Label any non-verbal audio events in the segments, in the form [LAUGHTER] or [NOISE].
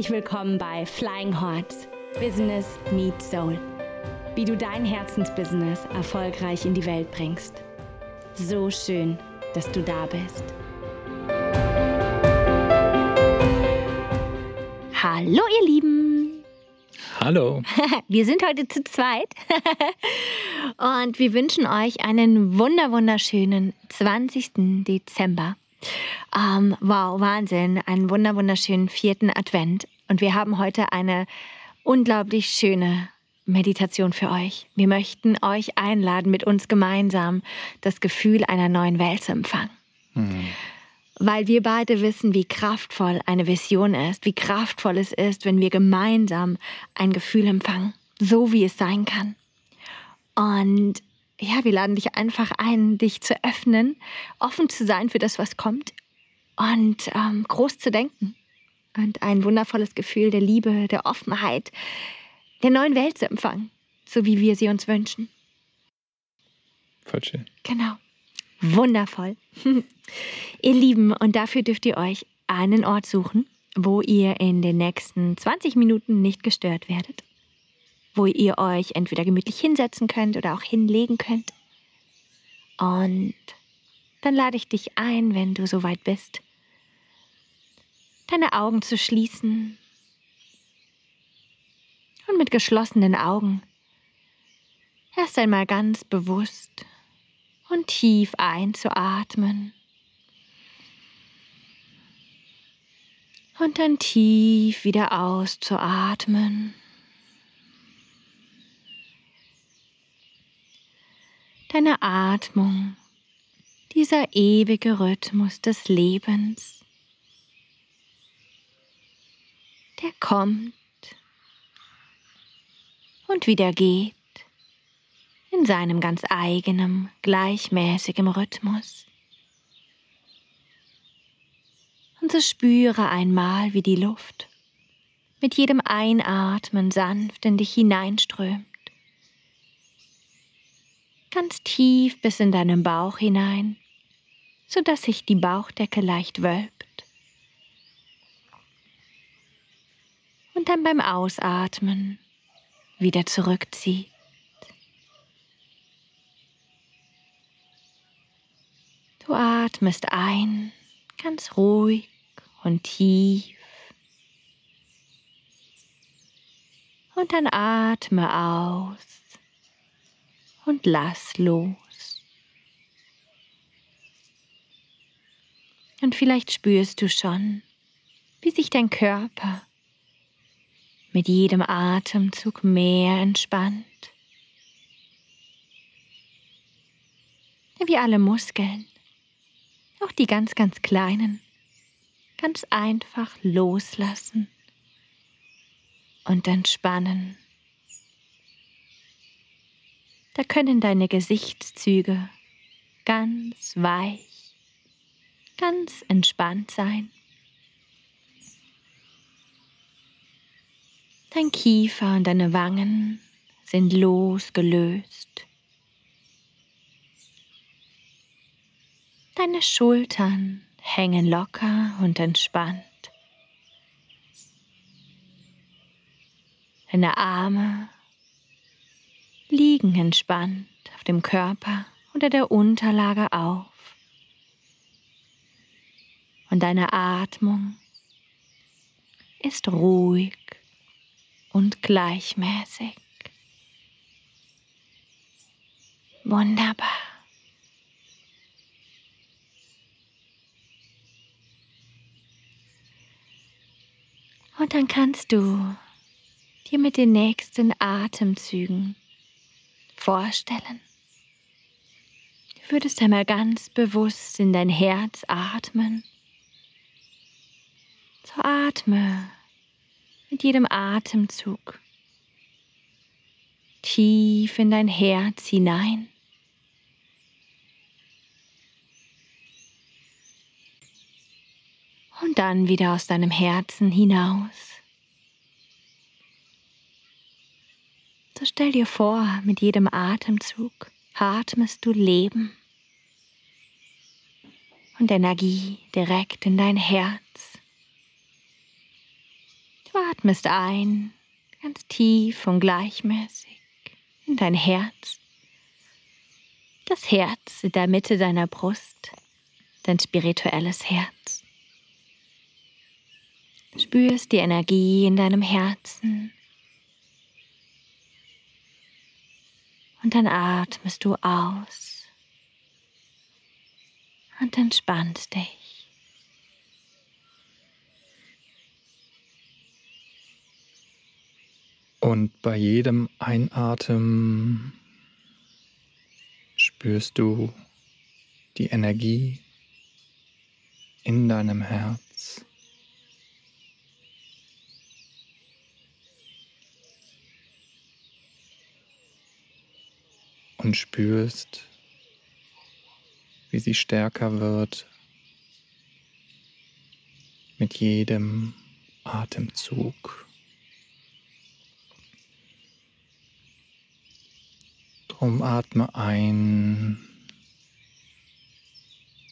Herzlich willkommen bei Flying Hearts Business Meets Soul. Wie du dein Herzensbusiness erfolgreich in die Welt bringst. So schön, dass du da bist. Hallo ihr Lieben. Hallo. [LAUGHS] Wir sind heute zu zweit [LAUGHS] und wir wünschen euch einen wunder wunderschönen 20. Dezember. Ähm, wow, Wahnsinn. Einen wunder wunderschönen vierten Advent. Und wir haben heute eine unglaublich schöne Meditation für euch. Wir möchten euch einladen, mit uns gemeinsam das Gefühl einer neuen Welt zu empfangen. Mhm. Weil wir beide wissen, wie kraftvoll eine Vision ist, wie kraftvoll es ist, wenn wir gemeinsam ein Gefühl empfangen, so wie es sein kann. Und ja, wir laden dich einfach ein, dich zu öffnen, offen zu sein für das, was kommt und ähm, groß zu denken und ein wundervolles Gefühl der Liebe, der Offenheit, der neuen Welt zu empfangen, so wie wir sie uns wünschen. Voll schön. Genau. Wundervoll. [LAUGHS] ihr Lieben, und dafür dürft ihr euch einen Ort suchen, wo ihr in den nächsten 20 Minuten nicht gestört werdet wo ihr euch entweder gemütlich hinsetzen könnt oder auch hinlegen könnt. Und dann lade ich dich ein, wenn du soweit bist, deine Augen zu schließen. Und mit geschlossenen Augen erst einmal ganz bewusst und tief einzuatmen. Und dann tief wieder auszuatmen. deine Atmung, dieser ewige Rhythmus des Lebens, der kommt und wieder geht in seinem ganz eigenen, gleichmäßigen Rhythmus. Und so spüre einmal, wie die Luft mit jedem Einatmen sanft in dich hineinströmt ganz tief bis in deinen Bauch hinein, sodass sich die Bauchdecke leicht wölbt. Und dann beim Ausatmen wieder zurückzieht. Du atmest ein, ganz ruhig und tief. Und dann atme aus und lass los. Und vielleicht spürst du schon, wie sich dein Körper mit jedem Atemzug mehr entspannt. Wie alle Muskeln, auch die ganz, ganz kleinen, ganz einfach loslassen und entspannen. Da können deine Gesichtszüge ganz weich, ganz entspannt sein. Dein Kiefer und deine Wangen sind losgelöst. Deine Schultern hängen locker und entspannt. Deine Arme liegen entspannt auf dem Körper oder der Unterlage auf. Und deine Atmung ist ruhig und gleichmäßig. Wunderbar. Und dann kannst du dir mit den nächsten Atemzügen vorstellen. Du würdest einmal ganz bewusst in dein Herz atmen. So atme mit jedem Atemzug tief in dein Herz hinein. Und dann wieder aus deinem Herzen hinaus. So stell dir vor, mit jedem Atemzug atmest du Leben und Energie direkt in dein Herz. Du atmest ein, ganz tief und gleichmäßig in dein Herz. Das Herz in der Mitte deiner Brust, dein spirituelles Herz. Spürst die Energie in deinem Herzen. Und dann atmest du aus und entspannst dich. Und bei jedem Einatmen spürst du die Energie in deinem Herz. Und spürst, wie sie stärker wird mit jedem Atemzug. Drum atme ein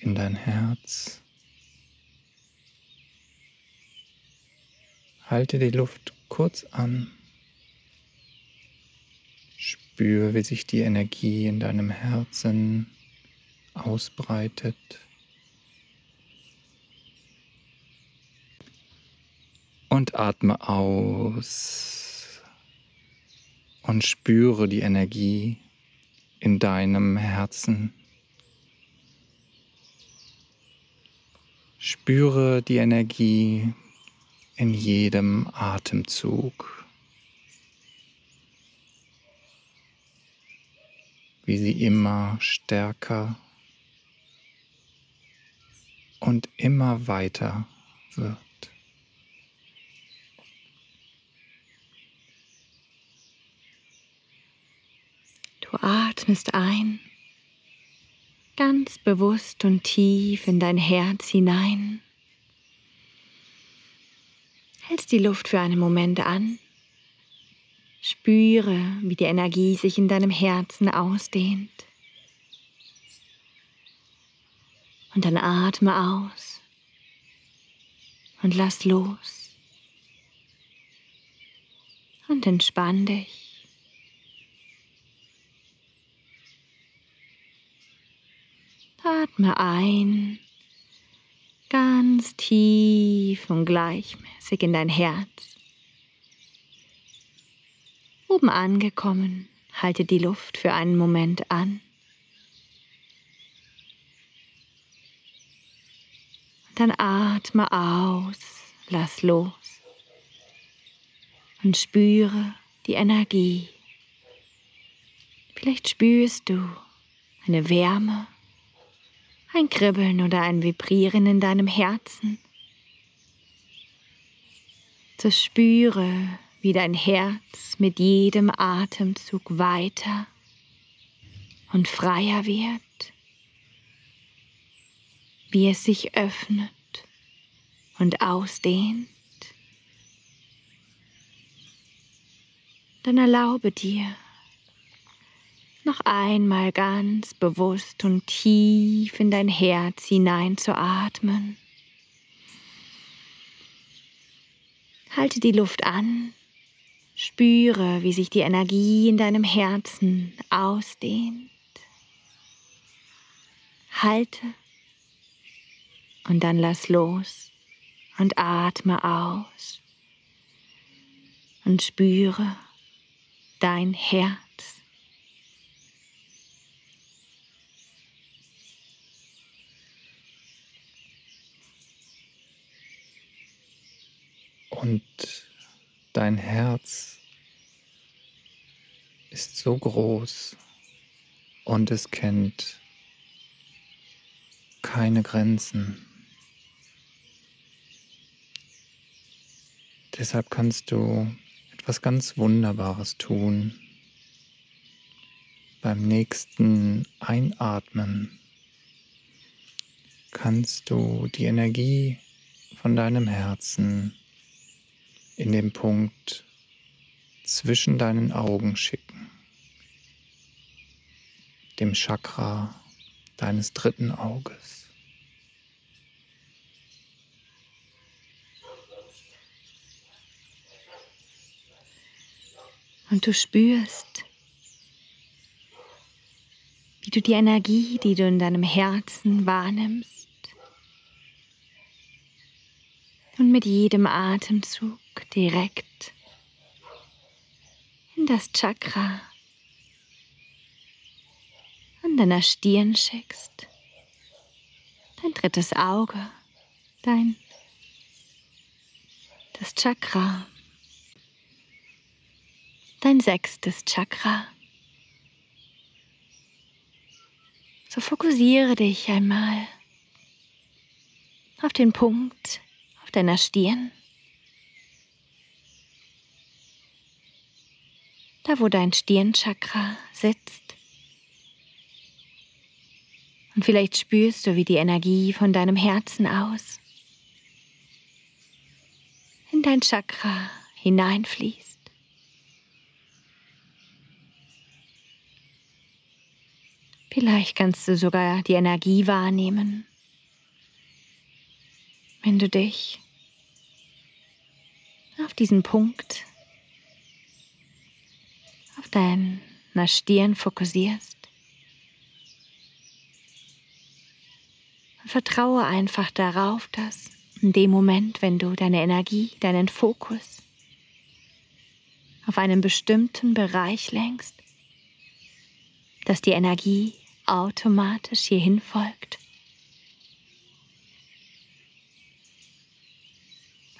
in dein Herz. Halte die Luft kurz an. Spür, wie sich die Energie in deinem Herzen ausbreitet. Und atme aus und spüre die Energie in deinem Herzen. Spüre die Energie in jedem Atemzug, wie sie immer stärker und immer weiter wird. Du atmest ein, ganz bewusst und tief in dein Herz hinein. Hältst die Luft für einen Moment an. Spüre, wie die Energie sich in deinem Herzen ausdehnt. Und dann atme aus und lass los. Und entspann dich. Atme ein, ganz tief und gleichmäßig in dein Herz. Oben angekommen, halte die Luft für einen Moment an. Dann atme aus, lass los und spüre die Energie. Vielleicht spürst du eine Wärme ein Kribbeln oder ein Vibrieren in deinem Herzen. So spüre, wie dein Herz mit jedem Atemzug weiter und freier wird, wie es sich öffnet und ausdehnt. Dann erlaube dir, noch einmal ganz bewusst und tief in dein Herz hinein zu atmen. Halte die Luft an, spüre, wie sich die Energie in deinem Herzen ausdehnt. Halte und dann lass los und atme aus und spüre dein Herz. Und dein Herz ist so groß und es kennt keine Grenzen. Deshalb kannst du etwas ganz Wunderbares tun. Beim nächsten Einatmen kannst du die Energie von deinem Herzen in den Punkt zwischen deinen Augen schicken, dem Chakra deines dritten Auges. Und du spürst, wie du die Energie, die du in deinem Herzen wahrnimmst, und mit jedem Atemzug direkt in das Chakra an deiner Stirn schickst, dein drittes Auge, dein das Chakra, dein sechstes Chakra. So fokussiere dich einmal auf den Punkt auf deiner Stirn. Da, wo dein Stirnchakra sitzt. Und vielleicht spürst du, wie die Energie von deinem Herzen aus in dein Chakra hineinfließt. Vielleicht kannst du sogar die Energie wahrnehmen, wenn du dich auf diesen Punkt auf deiner Stirn fokussierst. Und vertraue einfach darauf, dass in dem Moment, wenn du deine Energie, deinen Fokus auf einen bestimmten Bereich lenkst, dass die Energie automatisch hierhin folgt.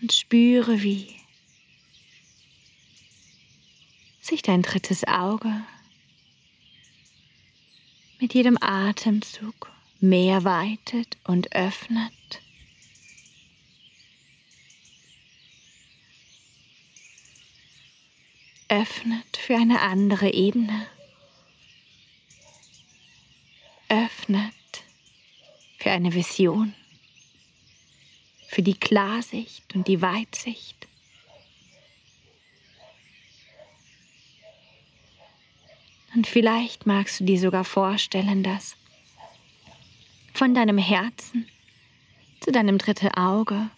Und spüre, wie sich dein drittes Auge mit jedem Atemzug mehr weitet und öffnet. Öffnet für eine andere Ebene. Öffnet für eine Vision für die Klarsicht und die Weitsicht. Und vielleicht magst du dir sogar vorstellen, dass von deinem Herzen zu deinem dritten Auge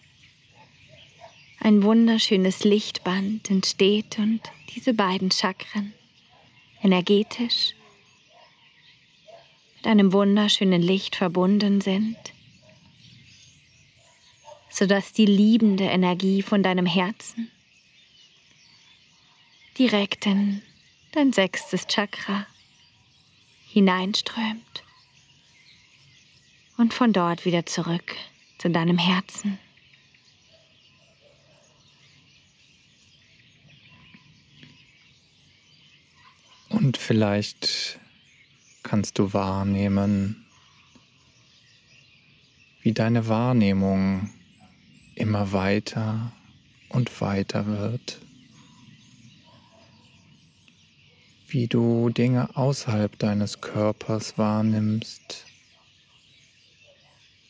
ein wunderschönes Lichtband entsteht und diese beiden Chakren energetisch mit einem wunderschönen Licht verbunden sind sodass die liebende Energie von deinem Herzen direkt in dein sechstes Chakra hineinströmt und von dort wieder zurück zu deinem Herzen. Und vielleicht kannst du wahrnehmen, wie deine Wahrnehmung immer weiter und weiter wird. Wie du Dinge außerhalb deines Körpers wahrnimmst,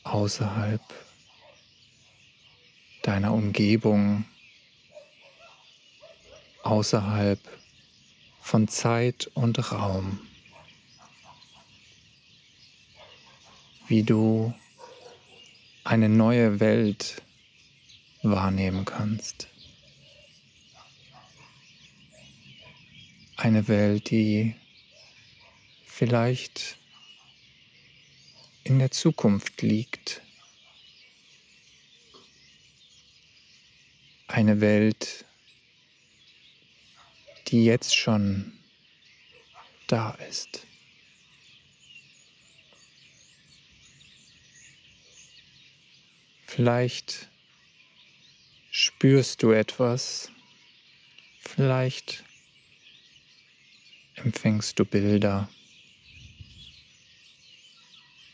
außerhalb deiner Umgebung, außerhalb von Zeit und Raum. Wie du eine neue Welt wahrnehmen kannst. Eine Welt, die vielleicht in der Zukunft liegt. Eine Welt, die jetzt schon da ist. Vielleicht spürst du etwas, vielleicht empfängst du Bilder,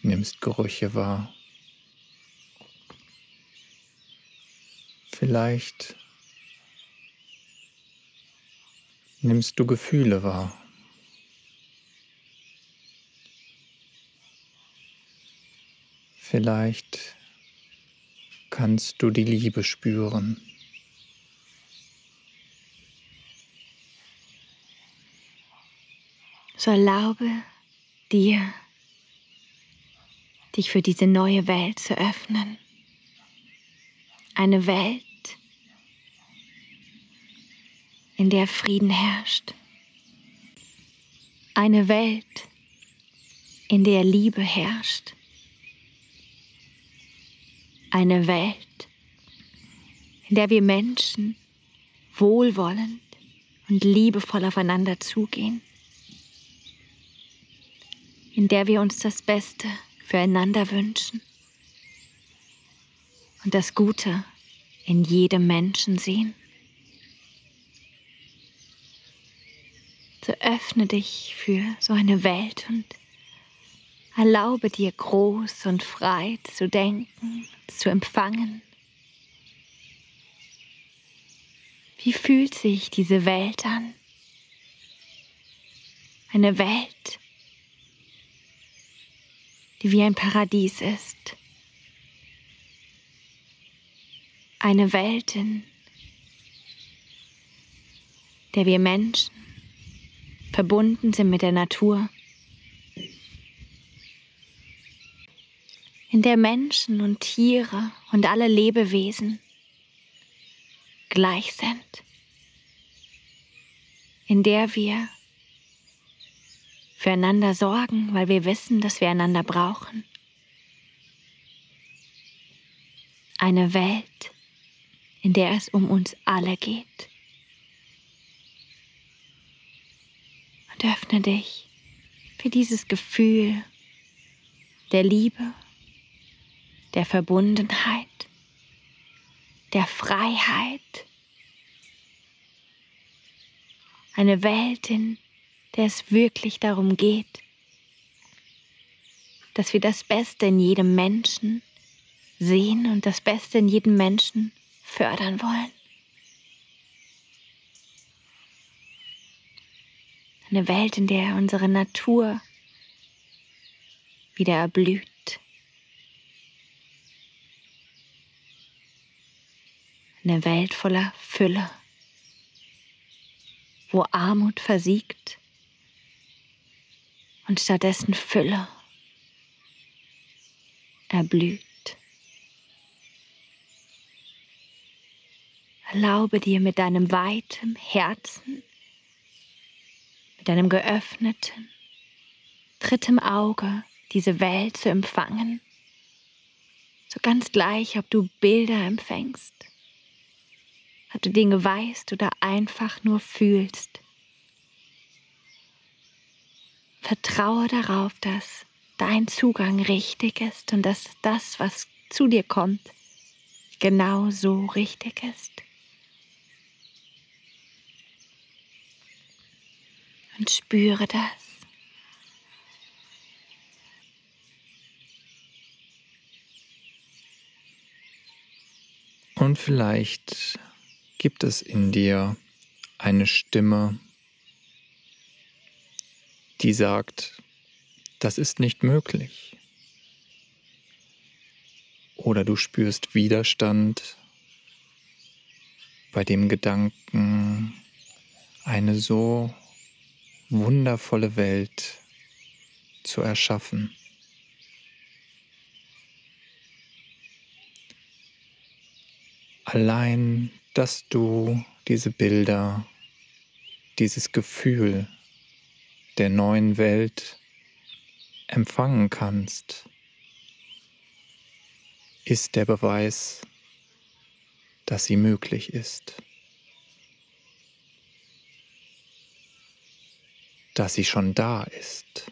nimmst Gerüche wahr, vielleicht nimmst du Gefühle wahr. Vielleicht kannst du die Liebe spüren. So erlaube dir, dich für diese neue Welt zu öffnen. Eine Welt, in der Frieden herrscht. Eine Welt, in der Liebe herrscht. Eine Welt, in der wir Menschen wohlwollend und liebevoll aufeinander zugehen. In der wir uns das Beste füreinander wünschen und das Gute in jedem Menschen sehen. So öffne dich für so eine Welt und erlaube dir groß und frei zu denken, zu empfangen. Wie fühlt sich diese Welt an? Eine Welt, die wie ein Paradies ist. Eine Welt, in der wir Menschen verbunden sind mit der Natur, in der Menschen und Tiere und alle Lebewesen gleich sind, in der wir füreinander sorgen, weil wir wissen, dass wir einander brauchen. Eine Welt, in der es um uns alle geht. Und öffne dich für dieses Gefühl der Liebe, der Verbundenheit, der Freiheit. Eine Welt, in der es wirklich darum geht, dass wir das Beste in jedem Menschen sehen und das Beste in jedem Menschen fördern wollen. Eine Welt, in der unsere Natur wieder erblüht. Eine Welt voller Fülle, wo Armut versiegt und stattdessen Fülle erblüht. Erlaube dir mit deinem weiten Herzen, mit deinem geöffneten, drittem Auge diese Welt zu empfangen. So ganz gleich, ob du Bilder empfängst, ob du Dinge weißt oder einfach nur fühlst. Vertraue darauf, dass dein Zugang richtig ist und dass das, was zu dir kommt, genau so richtig ist. Und spüre das. Und vielleicht gibt es in dir eine Stimme, die sagt, das ist nicht möglich. Oder du spürst Widerstand bei dem Gedanken, eine so wundervolle Welt zu erschaffen. Allein, dass du diese Bilder, dieses Gefühl der neuen Welt empfangen kannst, ist der Beweis, dass sie möglich ist, dass sie schon da ist.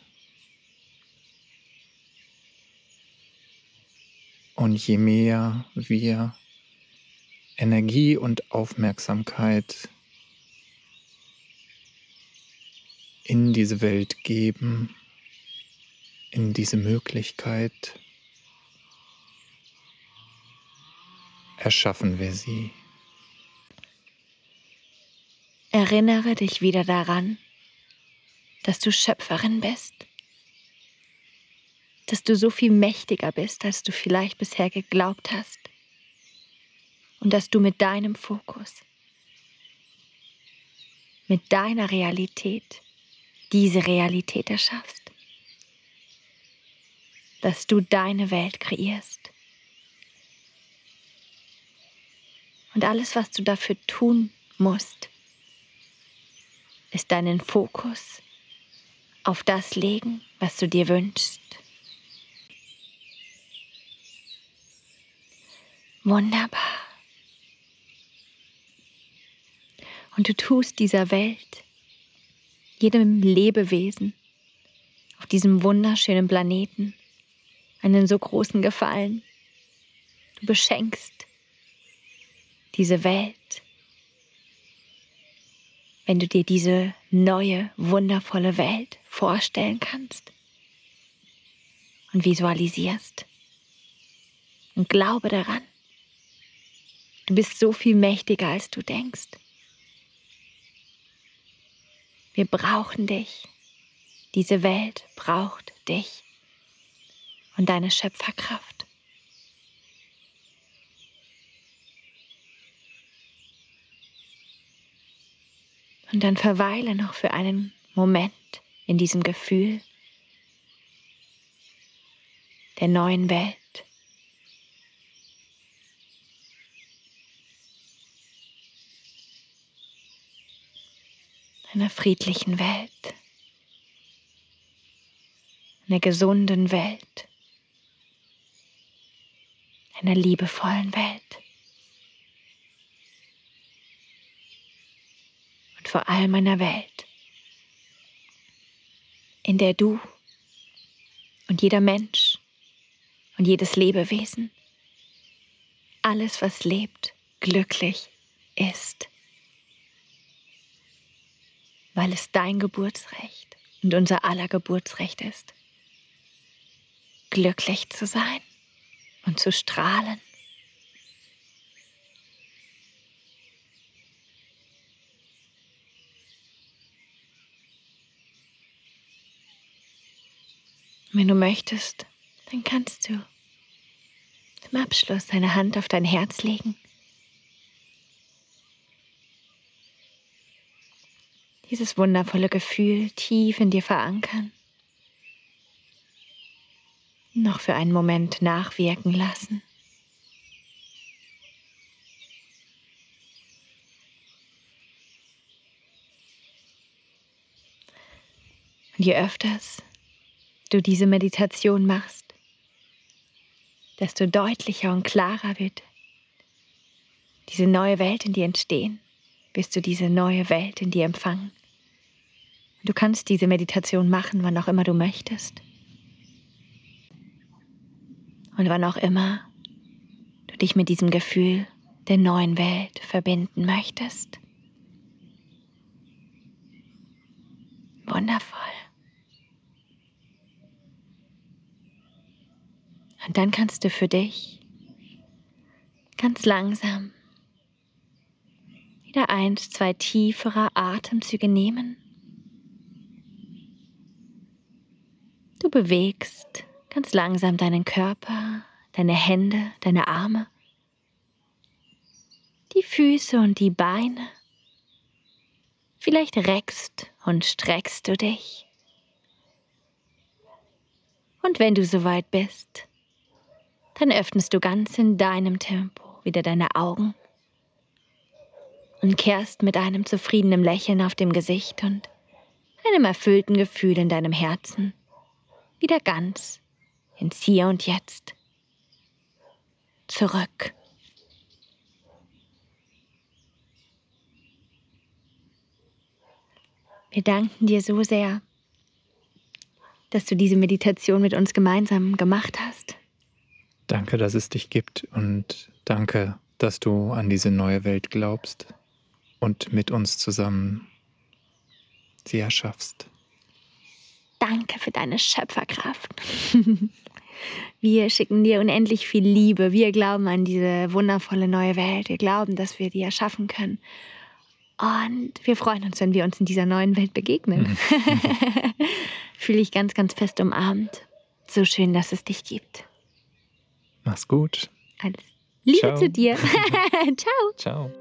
Und je mehr wir Energie und Aufmerksamkeit in diese Welt geben, in diese Möglichkeit, erschaffen wir sie. Erinnere dich wieder daran, dass du Schöpferin bist, dass du so viel mächtiger bist, als du vielleicht bisher geglaubt hast und dass du mit deinem Fokus, mit deiner Realität diese Realität erschaffst. Dass du deine Welt kreierst. Und alles, was du dafür tun musst, ist deinen Fokus auf das legen, was du dir wünschst. Wunderbar. Und du tust dieser Welt, jedem Lebewesen auf diesem wunderschönen Planeten einen so großen Gefallen. Du beschenkst diese Welt, wenn du dir diese neue, wundervolle Welt vorstellen kannst und visualisierst. Und glaube daran, du bist so viel mächtiger, als du denkst. Wir brauchen dich. Diese Welt braucht dich und deine Schöpferkraft. Und dann verweile noch für einen Moment in diesem Gefühl der neuen Welt. Einer friedlichen Welt. Einer gesunden Welt. Einer liebevollen Welt. vor allem einer Welt, in der du und jeder Mensch und jedes Lebewesen, alles, was lebt, glücklich ist, weil es dein Geburtsrecht und unser aller Geburtsrecht ist, glücklich zu sein und zu strahlen Wenn du möchtest, dann kannst du zum Abschluss deine Hand auf dein Herz legen. Dieses wundervolle Gefühl tief in dir verankern. Noch für einen Moment nachwirken lassen. Und je öfters du diese Meditation machst, desto deutlicher und klarer wird diese neue Welt in dir entstehen, wirst du diese neue Welt in dir empfangen. Du kannst diese Meditation machen, wann auch immer du möchtest. Und wann auch immer du dich mit diesem Gefühl der neuen Welt verbinden möchtest. Wundervoll. Und dann kannst du für dich ganz langsam wieder eins, zwei tiefere Atemzüge nehmen. Du bewegst ganz langsam deinen Körper, deine Hände, deine Arme, die Füße und die Beine. Vielleicht reckst und streckst du dich. Und wenn du soweit bist, dann öffnest du ganz in deinem Tempo wieder deine Augen und kehrst mit einem zufriedenen Lächeln auf dem Gesicht und einem erfüllten Gefühl in deinem Herzen wieder ganz ins Hier und Jetzt zurück. Wir danken dir so sehr, dass du diese Meditation mit uns gemeinsam gemacht hast. Danke, dass es dich gibt und danke, dass du an diese neue Welt glaubst und mit uns zusammen sie erschaffst. Danke für deine Schöpferkraft. [LAUGHS] Wir schicken dir unendlich viel Liebe. Wir glauben an diese wundervolle neue Welt. Wir glauben, dass wir die erschaffen können. Und wir freuen uns, wenn wir uns in dieser neuen Welt begegnen. Mhm. [LAUGHS] Fühle ich ganz, ganz fest umarmt. So schön, dass es dich gibt. Mach's gut. Alles. Liebe Ciao. zu dir. [LAUGHS] Ciao. Ciao.